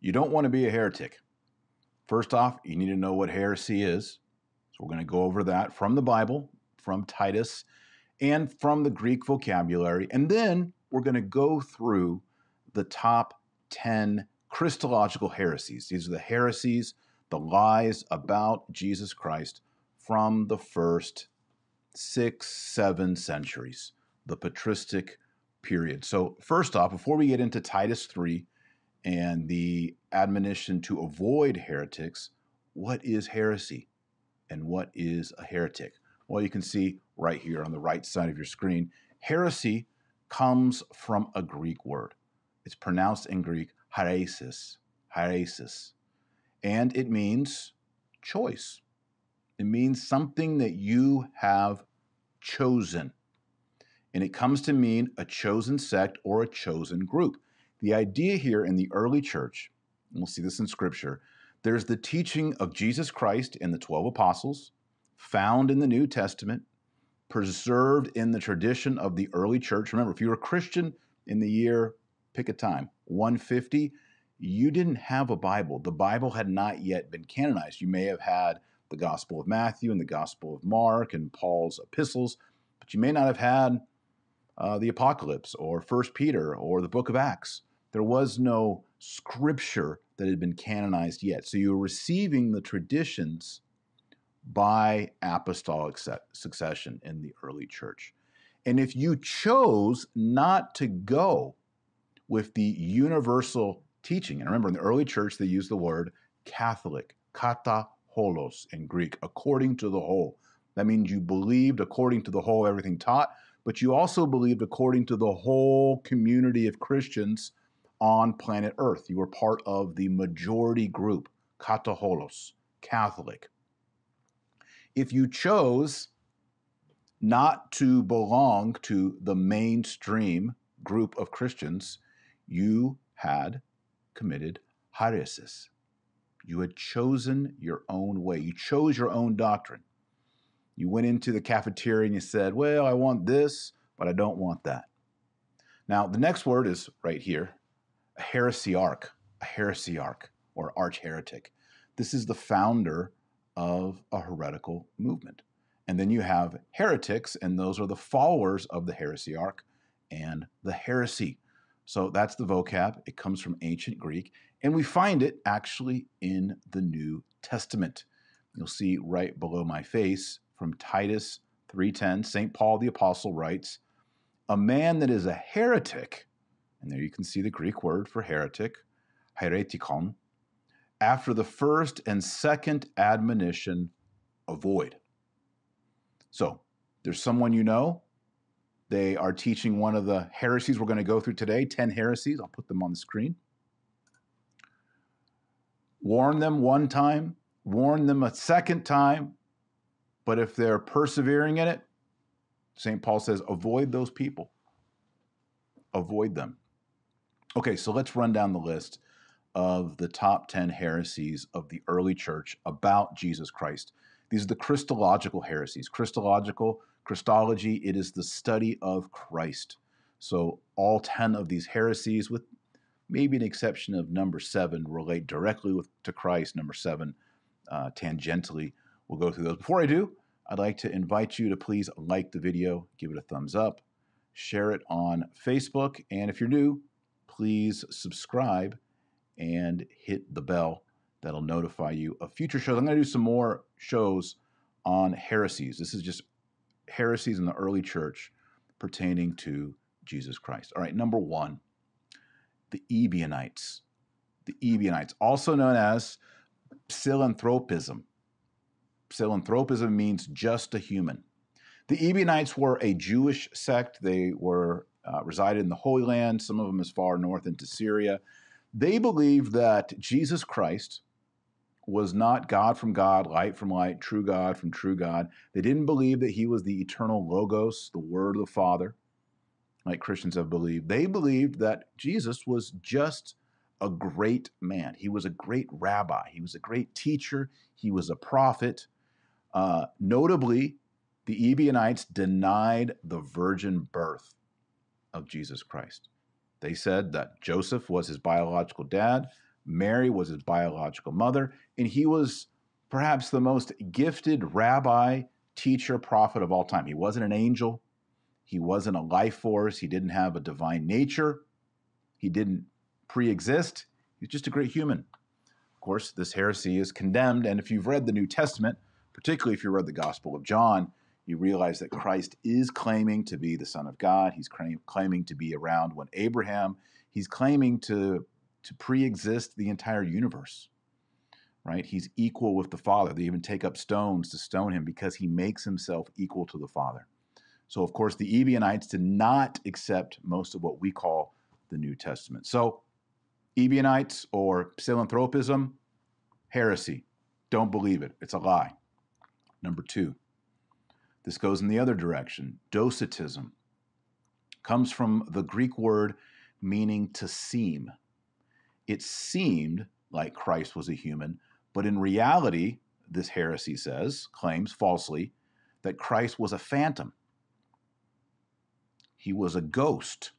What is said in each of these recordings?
You don't want to be a heretic. First off, you need to know what heresy is. So we're going to go over that from the Bible, from Titus, and from the Greek vocabulary. And then we're going to go through the top 10 Christological heresies. These are the heresies, the lies about Jesus Christ from the first six, seven centuries, the patristic period. So, first off, before we get into Titus 3 and the admonition to avoid heretics, what is heresy and what is a heretic? Well, you can see right here on the right side of your screen, heresy comes from a Greek word. It's pronounced in Greek heresis, heresis, and it means choice. It means something that you have chosen. And it comes to mean a chosen sect or a chosen group. The idea here in the early church, and we'll see this in scripture, there's the teaching of Jesus Christ and the 12 apostles, found in the New Testament, preserved in the tradition of the early church. Remember, if you were a Christian in the year, pick a time, 150, you didn't have a Bible. The Bible had not yet been canonized. You may have had the Gospel of Matthew and the Gospel of Mark and Paul's epistles, but you may not have had uh, the Apocalypse or First Peter or the Book of Acts. There was no scripture that had been canonized yet. So you were receiving the traditions by apostolic succession in the early church. And if you chose not to go with the universal teaching, and remember in the early church they used the word Catholic, kata holos in Greek, according to the whole. That means you believed according to the whole everything taught, but you also believed according to the whole community of Christians on planet Earth. You were part of the majority group, kataholos, Catholic. If you chose not to belong to the mainstream group of Christians, you had committed heresis. You had chosen your own way. You chose your own doctrine. You went into the cafeteria and you said, Well, I want this, but I don't want that. Now, the next word is right here a heresiarch, a heresiarch, or arch heretic. This is the founder of a heretical movement. And then you have heretics, and those are the followers of the heresiarch and the heresy. So that's the vocab. It comes from ancient Greek, and we find it actually in the New Testament. You'll see right below my face from Titus 3:10, St. Paul the apostle writes, "A man that is a heretic, and there you can see the Greek word for heretic, heretikon, after the first and second admonition, avoid." So, there's someone you know they are teaching one of the heresies we're going to go through today 10 heresies. I'll put them on the screen. Warn them one time, warn them a second time, but if they're persevering in it, St. Paul says, avoid those people. Avoid them. Okay, so let's run down the list of the top 10 heresies of the early church about Jesus Christ. These are the Christological heresies. Christological Christology, it is the study of Christ. So all 10 of these heresies, with maybe an exception of number seven, relate directly with, to Christ. Number seven, uh, tangentially, we'll go through those. Before I do, I'd like to invite you to please like the video, give it a thumbs up, share it on Facebook, and if you're new, please subscribe and hit the bell. That'll notify you of future shows. I'm going to do some more shows on heresies. This is just heresies in the early church pertaining to Jesus Christ. All right, number one, the Ebionites. The Ebionites, also known as psilanthropism. Psilanthropism means just a human. The Ebionites were a Jewish sect. They were uh, resided in the Holy Land, some of them as far north into Syria. They believed that Jesus Christ was not God from God, light from light, true God from true God. They didn't believe that he was the eternal Logos, the Word of the Father, like Christians have believed. They believed that Jesus was just a great man. He was a great rabbi. He was a great teacher. He was a prophet. Uh, notably, the Ebionites denied the virgin birth of Jesus Christ. They said that Joseph was his biological dad, Mary was his biological mother, and he was perhaps the most gifted rabbi, teacher, prophet of all time. He wasn't an angel, he wasn't a life force, he didn't have a divine nature, he didn't pre exist. He was just a great human. Of course, this heresy is condemned, and if you've read the New Testament, particularly if you read the Gospel of John, you realize that Christ is claiming to be the Son of God. He's claiming to be around when Abraham, he's claiming to, to pre exist the entire universe, right? He's equal with the Father. They even take up stones to stone him because he makes himself equal to the Father. So, of course, the Ebionites did not accept most of what we call the New Testament. So, Ebionites or psilanthropism, heresy. Don't believe it. It's a lie. Number two, this goes in the other direction. Docetism comes from the Greek word meaning to seem. It seemed like Christ was a human, but in reality, this heresy says, claims falsely, that Christ was a phantom. He was a ghost.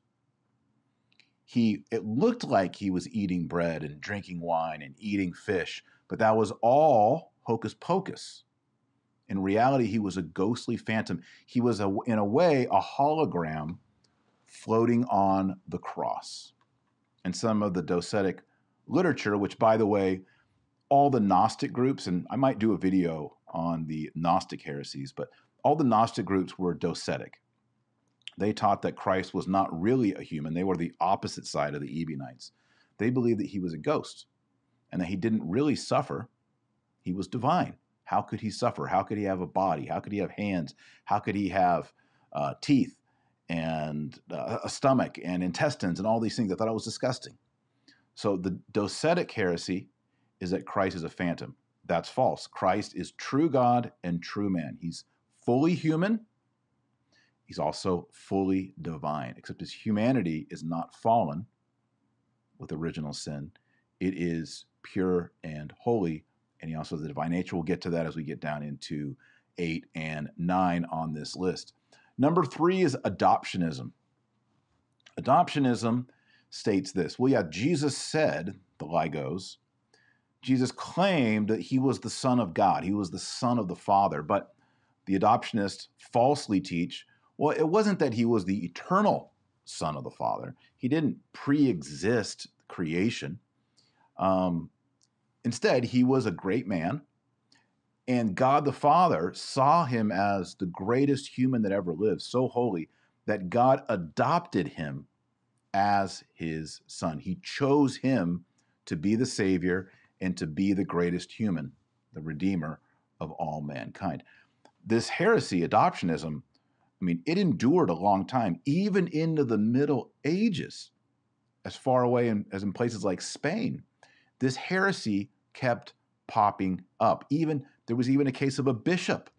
He it looked like he was eating bread and drinking wine and eating fish, but that was all hocus pocus. In reality, he was a ghostly phantom. He was, a, in a way, a hologram floating on the cross. And some of the docetic literature, which, by the way, all the Gnostic groups, and I might do a video on the Gnostic heresies, but all the Gnostic groups were docetic. They taught that Christ was not really a human, they were the opposite side of the Ebionites. They believed that he was a ghost and that he didn't really suffer, he was divine. How could he suffer? How could he have a body? How could he have hands? How could he have uh, teeth and uh, a stomach and intestines and all these things? I thought it was disgusting. So the docetic heresy is that Christ is a phantom. That's false. Christ is true God and true man. He's fully human. He's also fully divine, except his humanity is not fallen with original sin. It is pure and holy and he also has the divine nature. We'll get to that as we get down into eight and nine on this list. Number three is adoptionism. Adoptionism states this well, yeah, Jesus said, the lie goes, Jesus claimed that he was the Son of God, he was the Son of the Father, but the adoptionists falsely teach well, it wasn't that he was the eternal Son of the Father, he didn't pre exist creation. Um, Instead, he was a great man, and God the Father saw him as the greatest human that ever lived, so holy that God adopted him as his son. He chose him to be the Savior and to be the greatest human, the Redeemer of all mankind. This heresy, adoptionism, I mean, it endured a long time, even into the Middle Ages, as far away in, as in places like Spain this heresy kept popping up. Even there was even a case of a bishop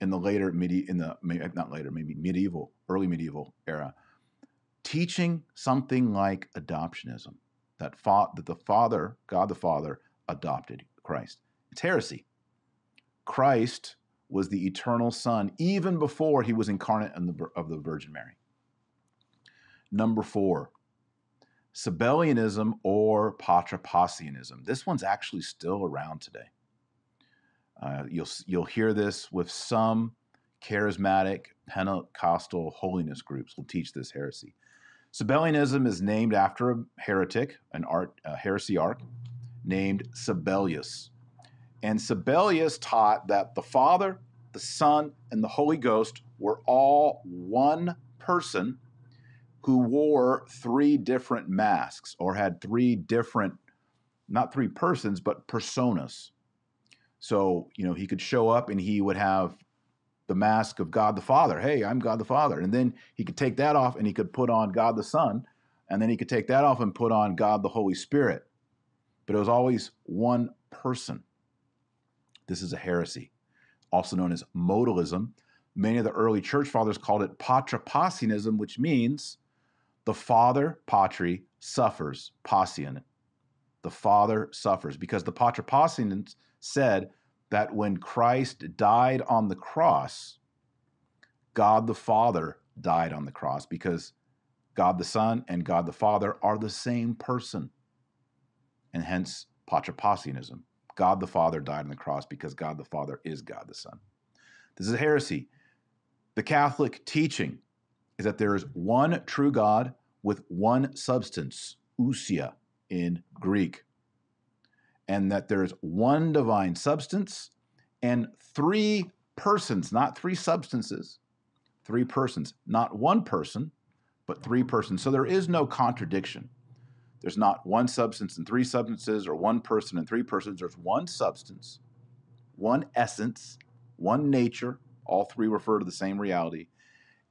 in the later medi- in the eh, not later maybe medieval early medieval era teaching something like adoptionism that fought that the father God the Father adopted Christ. It's heresy. Christ was the eternal Son even before he was incarnate the, of the Virgin Mary. Number four, Sabellianism or Patripassianism. This one's actually still around today. Uh, you'll you'll hear this with some charismatic Pentecostal holiness groups will teach this heresy. Sabellianism is named after a heretic, an art a heresiarch named Sabellius. And Sabellius taught that the Father, the Son, and the Holy Ghost were all one person who wore three different masks or had three different, not three persons, but personas. So, you know, he could show up and he would have the mask of God the Father. Hey, I'm God the Father. And then he could take that off and he could put on God the Son. And then he could take that off and put on God the Holy Spirit. But it was always one person. This is a heresy, also known as modalism. Many of the early church fathers called it patripassianism, which means the Father, Patri, suffers, Passian. The Father suffers because the Patripassians said that when Christ died on the cross, God the Father died on the cross because God the Son and God the Father are the same person. and hence Patripassianism. God the Father died on the cross because God the Father is God the Son. This is heresy. The Catholic teaching is that there is one true God with one substance, ousia in Greek, and that there is one divine substance and three persons, not three substances, three persons, not one person, but three persons. So there is no contradiction. There's not one substance and three substances or one person and three persons. There's one substance, one essence, one nature. All three refer to the same reality.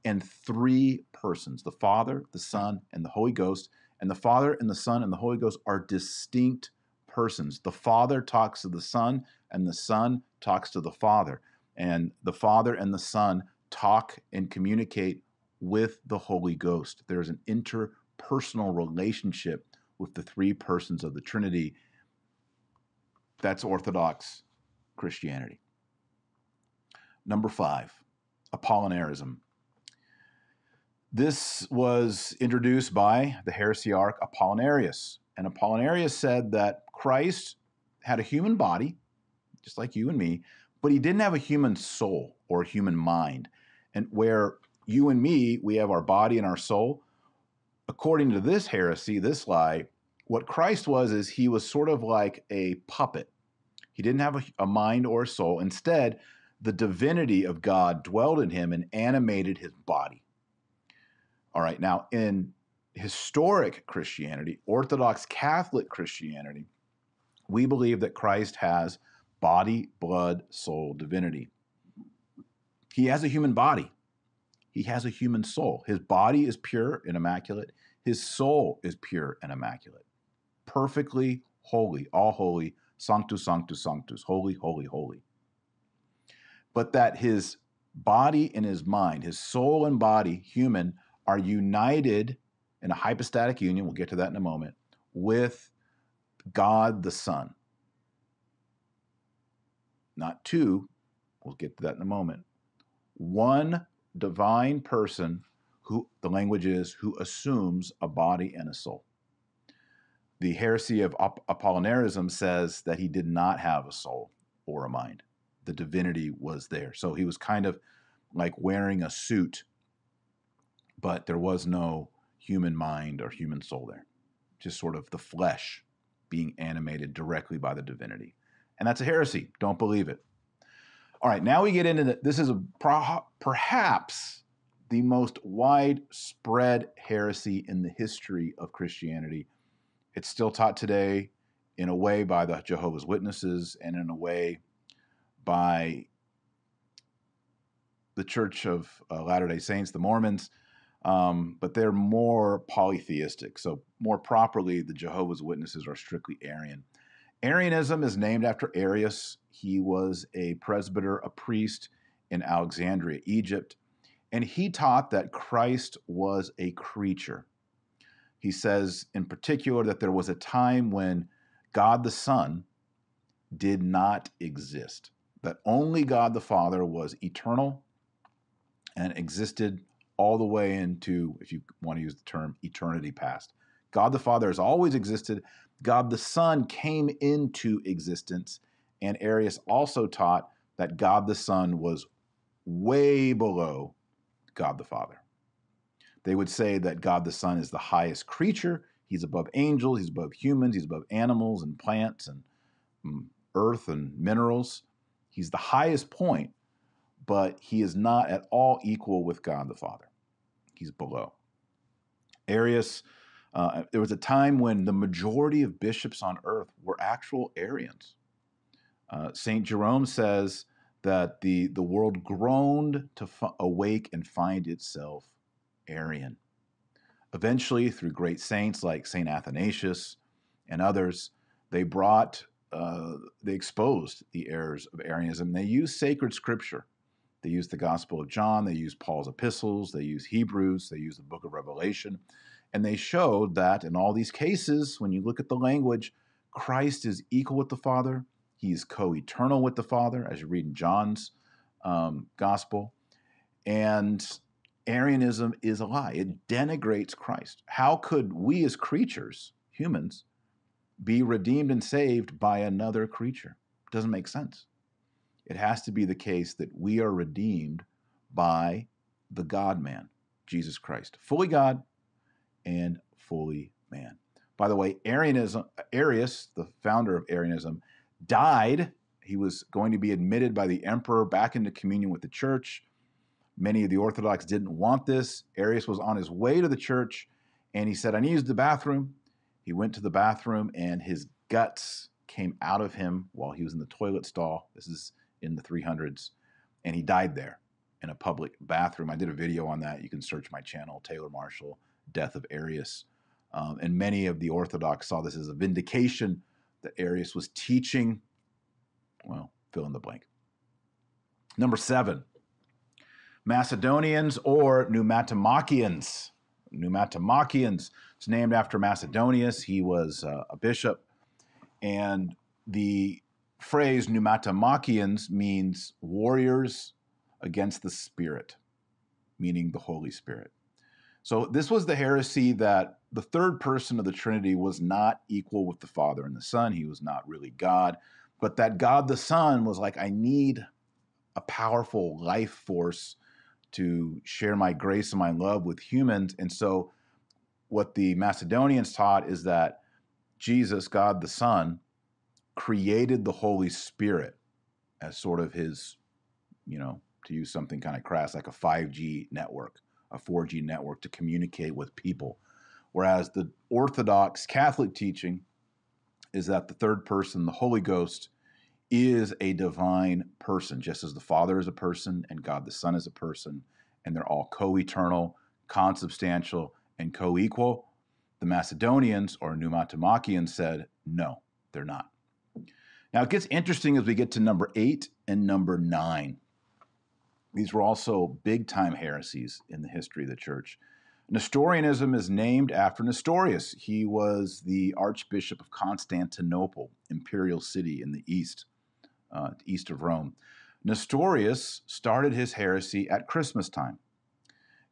And three persons the Father, the Son, and the Holy Ghost. And the Father and the Son and the Holy Ghost are distinct persons. The Father talks to the Son, and the Son talks to the Father. And the Father and the Son talk and communicate with the Holy Ghost. There's an interpersonal relationship with the three persons of the Trinity. That's Orthodox Christianity. Number five, Apollinarism. This was introduced by the heresiarch Apollinarius. And Apollinarius said that Christ had a human body, just like you and me, but he didn't have a human soul or a human mind. And where you and me, we have our body and our soul. According to this heresy, this lie, what Christ was is he was sort of like a puppet. He didn't have a, a mind or a soul. Instead, the divinity of God dwelled in him and animated his body. All right, now in historic Christianity, Orthodox Catholic Christianity, we believe that Christ has body, blood, soul, divinity. He has a human body. He has a human soul. His body is pure and immaculate. His soul is pure and immaculate. Perfectly holy, all holy, sanctus, sanctus, sanctus, holy, holy, holy. But that his body and his mind, his soul and body, human, are united in a hypostatic union, we'll get to that in a moment, with God the Son. Not two, we'll get to that in a moment. One divine person who, the language is, who assumes a body and a soul. The heresy of Apollinarism says that he did not have a soul or a mind. The divinity was there. So he was kind of like wearing a suit, but there was no human mind or human soul there. Just sort of the flesh being animated directly by the divinity. And that's a heresy. Don't believe it. All right, now we get into the, this is a, perhaps the most widespread heresy in the history of Christianity. It's still taught today in a way by the Jehovah's Witnesses and in a way by the Church of uh, Latter day Saints, the Mormons, um, but they're more polytheistic. So, more properly, the Jehovah's Witnesses are strictly Arian. Arianism is named after Arius. He was a presbyter, a priest in Alexandria, Egypt, and he taught that Christ was a creature. He says, in particular, that there was a time when God the Son did not exist, that only God the Father was eternal and existed all the way into, if you want to use the term, eternity past. God the Father has always existed. God the Son came into existence. And Arius also taught that God the Son was way below God the Father. They would say that God the Son is the highest creature. He's above angels, he's above humans, he's above animals and plants and mm, earth and minerals. He's the highest point, but he is not at all equal with God the Father. Below. Arius uh, there was a time when the majority of bishops on earth were actual Arians. Uh, St. Jerome says that the, the world groaned to f- awake and find itself Arian. Eventually, through great saints like St. Athanasius and others, they brought, uh, they exposed the errors of Arianism. They used sacred scripture. They used the Gospel of John, they used Paul's epistles, they used Hebrews, they used the book of Revelation and they showed that in all these cases, when you look at the language, Christ is equal with the Father. he is co eternal with the Father, as you read in John's um, gospel. And Arianism is a lie, it denigrates Christ. How could we as creatures, humans, be redeemed and saved by another creature. It doesn't make sense. It has to be the case that we are redeemed by the God man, Jesus Christ, fully God and fully man. By the way, Arianism, Arius, the founder of Arianism, died. He was going to be admitted by the emperor back into communion with the church. Many of the Orthodox didn't want this. Arius was on his way to the church and he said, I need to use the bathroom. He went to the bathroom and his guts came out of him while he was in the toilet stall. This is in the 300s. And he died there in a public bathroom. I did a video on that. You can search my channel, Taylor Marshall, Death of Arius. Um, and many of the Orthodox saw this as a vindication that Arius was teaching. Well, fill in the blank. Number seven, Macedonians or Pneumatomachians. Pneumatomachians. It's named after Macedonius. He was uh, a bishop. And the phrase Pneumatomachians means warriors against the Spirit, meaning the Holy Spirit. So this was the heresy that the third person of the Trinity was not equal with the Father and the Son. He was not really God, but that God the Son was like, I need a powerful life force to share my grace and my love with humans. And so, what the Macedonians taught is that Jesus, God the Son, created the Holy Spirit as sort of his, you know, to use something kind of crass, like a 5G network, a 4G network to communicate with people. Whereas the Orthodox Catholic teaching is that the third person, the Holy Ghost, is a divine person, just as the Father is a person and God the Son is a person, and they're all co eternal, consubstantial, and co equal. The Macedonians or Pneumatomachians said, no, they're not. Now it gets interesting as we get to number eight and number nine. These were also big time heresies in the history of the church. Nestorianism is named after Nestorius. He was the Archbishop of Constantinople, imperial city in the east uh, east of Rome. Nestorius started his heresy at Christmas time.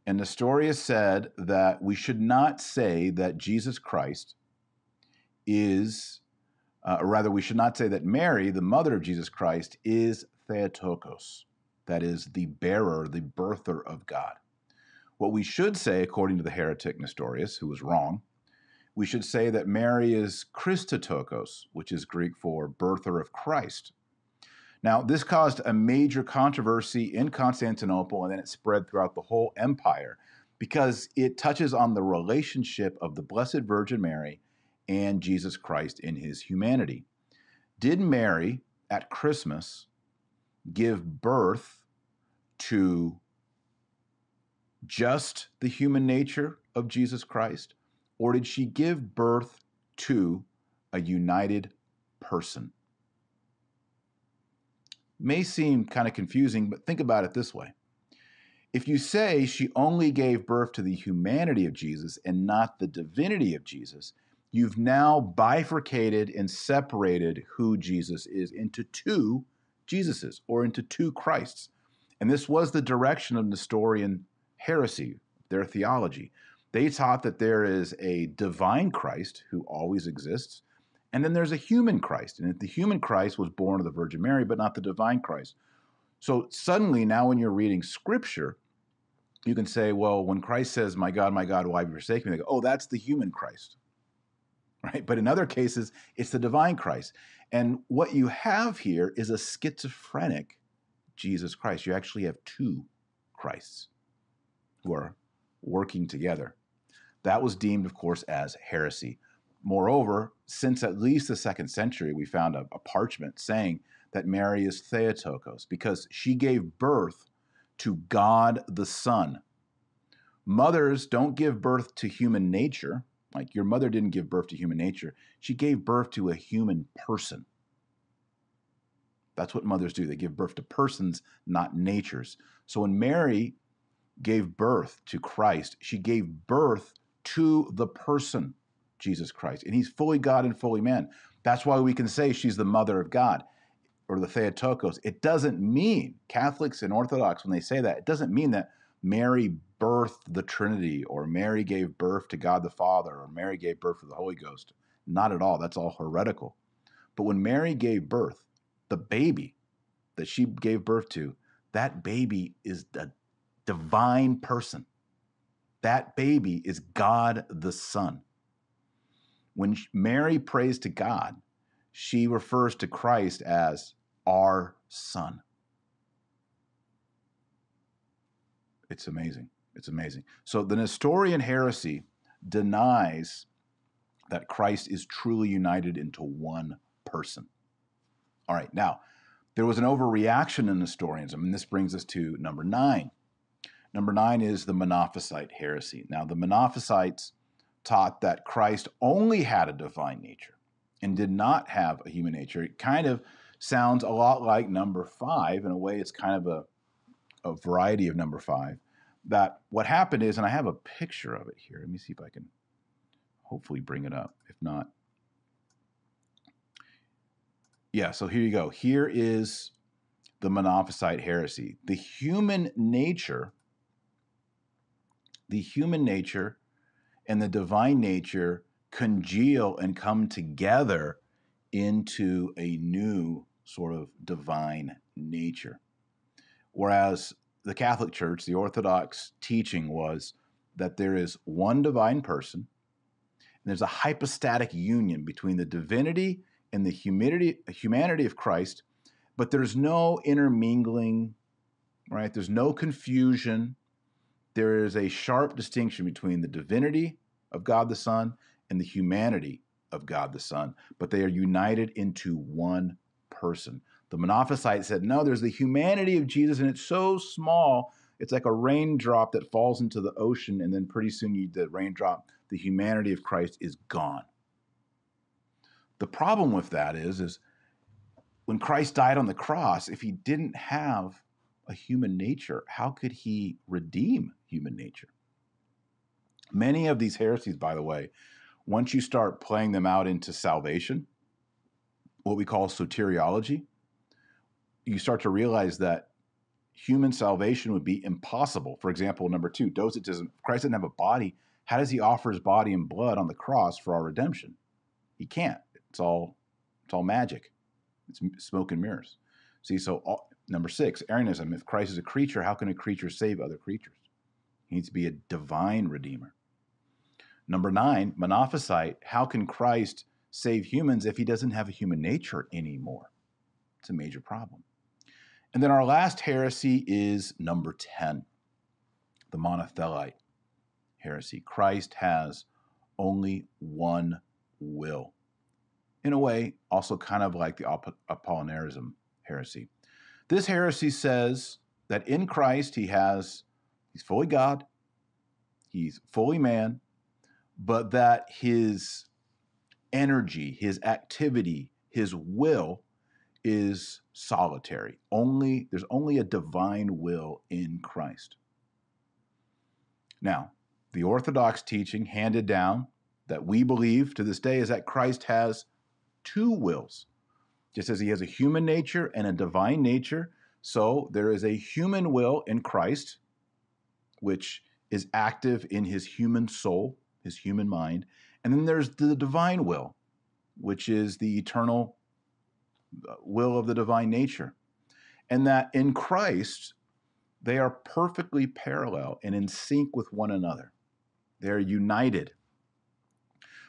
And Nestorius said that we should not say that Jesus Christ is, uh, or rather, we should not say that Mary, the mother of Jesus Christ, is Theotokos, that is, the bearer, the birther of God. What we should say, according to the heretic Nestorius, who was wrong, we should say that Mary is Christotokos, which is Greek for birther of Christ, now, this caused a major controversy in Constantinople and then it spread throughout the whole empire because it touches on the relationship of the Blessed Virgin Mary and Jesus Christ in his humanity. Did Mary at Christmas give birth to just the human nature of Jesus Christ, or did she give birth to a united person? may seem kind of confusing, but think about it this way. If you say she only gave birth to the humanity of Jesus and not the divinity of Jesus, you've now bifurcated and separated who Jesus is into two Jesuses or into two Christs. And this was the direction of Nestorian heresy, their theology. They taught that there is a divine Christ who always exists, and then there's a human Christ. And the human Christ was born of the Virgin Mary, but not the divine Christ. So suddenly, now when you're reading scripture, you can say, well, when Christ says, My God, my God, why have you forsaken me? They go, oh, that's the human Christ. Right? But in other cases, it's the divine Christ. And what you have here is a schizophrenic Jesus Christ. You actually have two Christs who are working together. That was deemed, of course, as heresy. Moreover, since at least the second century, we found a, a parchment saying that Mary is Theotokos because she gave birth to God the Son. Mothers don't give birth to human nature. Like your mother didn't give birth to human nature, she gave birth to a human person. That's what mothers do. They give birth to persons, not natures. So when Mary gave birth to Christ, she gave birth to the person. Jesus Christ. And he's fully God and fully man. That's why we can say she's the mother of God or the Theotokos. It doesn't mean, Catholics and Orthodox, when they say that, it doesn't mean that Mary birthed the Trinity or Mary gave birth to God the Father or Mary gave birth to the Holy Ghost. Not at all. That's all heretical. But when Mary gave birth, the baby that she gave birth to, that baby is a divine person. That baby is God the Son. When Mary prays to God, she refers to Christ as our Son. It's amazing. It's amazing. So the Nestorian heresy denies that Christ is truly united into one person. All right, now, there was an overreaction in Nestorianism, and this brings us to number nine. Number nine is the Monophysite heresy. Now, the Monophysites taught that Christ only had a divine nature and did not have a human nature. It kind of sounds a lot like number five. In a way, it's kind of a, a variety of number five. That what happened is, and I have a picture of it here. Let me see if I can hopefully bring it up. If not, yeah, so here you go. Here is the Monophysite heresy. The human nature, the human nature and the divine nature congeal and come together into a new sort of divine nature. Whereas the Catholic Church, the Orthodox teaching was that there is one divine person, and there's a hypostatic union between the divinity and the humanity, humanity of Christ, but there's no intermingling, right? There's no confusion. There is a sharp distinction between the divinity of God the Son and the humanity of God the Son, but they are united into one person. The Monophysite said, no, there's the humanity of Jesus, and it's so small, it's like a raindrop that falls into the ocean, and then pretty soon you, the raindrop, the humanity of Christ is gone. The problem with that is, is when Christ died on the cross, if he didn't have a human nature, how could he redeem human nature? Many of these heresies, by the way, once you start playing them out into salvation, what we call soteriology, you start to realize that human salvation would be impossible. For example, number two, docetism. Christ didn't have a body. How does he offer his body and blood on the cross for our redemption? He can't. It's all it's all magic. It's smoke and mirrors. See, so all, number six, Arianism. If Christ is a creature, how can a creature save other creatures? He needs to be a divine redeemer. Number nine, Monophysite. How can Christ save humans if he doesn't have a human nature anymore? It's a major problem. And then our last heresy is number 10, the Monothelite heresy. Christ has only one will in a way, also kind of like the Apollinarism heresy. This heresy says that in Christ he has, he's fully God, he's fully man, but that his energy, his activity, his will is solitary. Only there's only a divine will in Christ. Now, the Orthodox teaching handed down that we believe to this day is that Christ has two wills. Just as he has a human nature and a divine nature, so there is a human will in Christ, which is active in his human soul, his human mind. And then there's the divine will, which is the eternal will of the divine nature. And that in Christ, they are perfectly parallel and in sync with one another. They're united.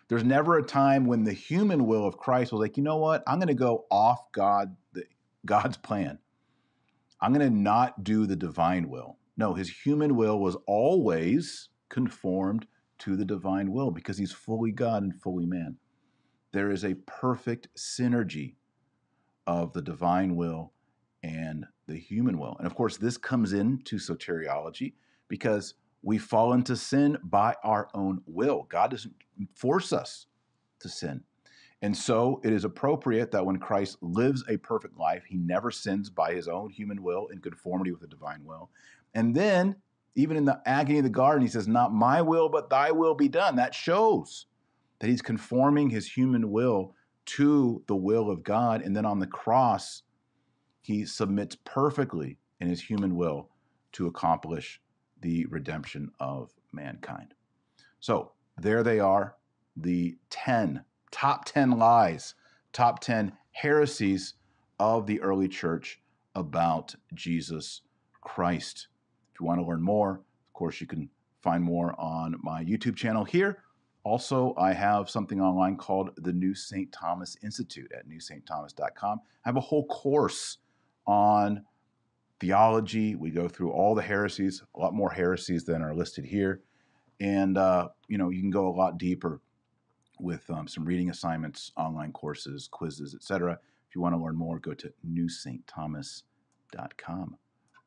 There's never a time when the human will of Christ was like, you know what? I'm going to go off God, God's plan. I'm going to not do the divine will. No, his human will was always conformed to the divine will because he's fully God and fully man. There is a perfect synergy of the divine will and the human will. And of course, this comes into soteriology because we fall into sin by our own will. God doesn't force us to sin. And so it is appropriate that when Christ lives a perfect life, he never sins by his own human will in conformity with the divine will. And then, even in the agony of the garden, he says, Not my will, but thy will be done. That shows that he's conforming his human will to the will of God. And then on the cross, he submits perfectly in his human will to accomplish the redemption of mankind. So there they are, the 10 top 10 lies, top 10 heresies of the early church about Jesus Christ. If you want to learn more, of course, you can find more on my YouTube channel here. Also, I have something online called the New St. Thomas Institute at newstthomas.com. I have a whole course on theology. We go through all the heresies, a lot more heresies than are listed here. And, uh, you know, you can go a lot deeper with um, some reading assignments, online courses, quizzes, etc. If you want to learn more, go to newstthomas.com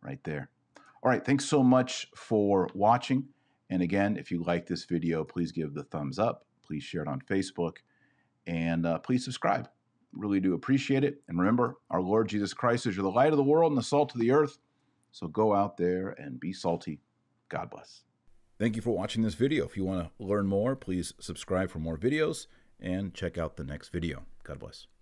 right there. All right, thanks so much for watching. And again, if you like this video, please give the thumbs up. Please share it on Facebook. And uh, please subscribe. Really do appreciate it. And remember, our Lord Jesus Christ is the light of the world and the salt of the earth. So go out there and be salty. God bless. Thank you for watching this video. If you want to learn more, please subscribe for more videos and check out the next video. God bless.